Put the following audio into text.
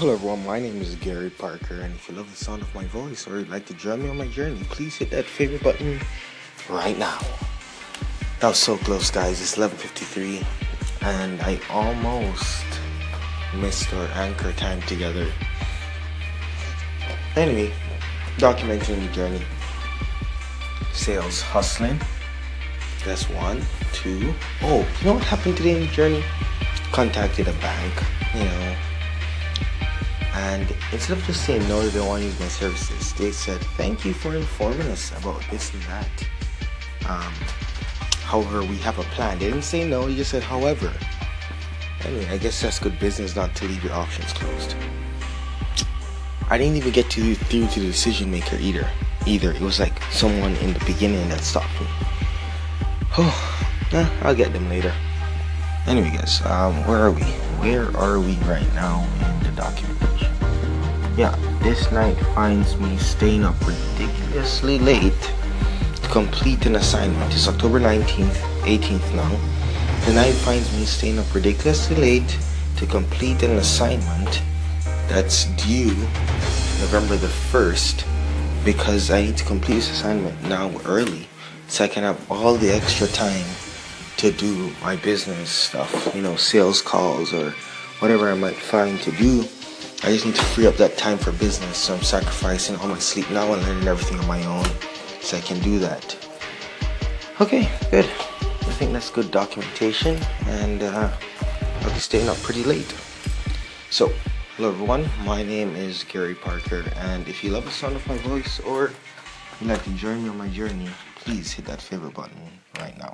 Hello everyone, my name is Gary Parker, and if you love the sound of my voice or you'd like to join me on my journey, please hit that favorite button right now. That was so close, guys. It's 11:53, and I almost missed our anchor time together. Anyway, documenting the journey. Sales hustling. That's one, two. Oh, you know what happened today in the journey? Contacted a bank, you know and instead of just saying no, they don't want to use my services. They said, thank you for informing us about this and that. Um, however, we have a plan. They didn't say no, they just said, however. Anyway, I guess that's good business not to leave your options closed. I didn't even get to through to the decision maker either. Either it was like someone in the beginning that stopped me. Oh, eh, I'll get them later. Anyway, guys, um, where are we? Where are we right now in the document? Yeah, this night finds me staying up ridiculously late to complete an assignment. It's October 19th, 18th now. The night finds me staying up ridiculously late to complete an assignment that's due November the 1st because I need to complete this assignment now early so I can have all the extra time to do my business stuff, you know, sales calls or whatever I might find to do I just need to free up that time for business, so I'm sacrificing all my sleep now and learning everything on my own so I can do that. Okay, good. I think that's good documentation, and uh, I'll be staying up pretty late. So, hello everyone, my name is Gary Parker, and if you love the sound of my voice or you'd like to join me on my journey, please hit that favorite button right now.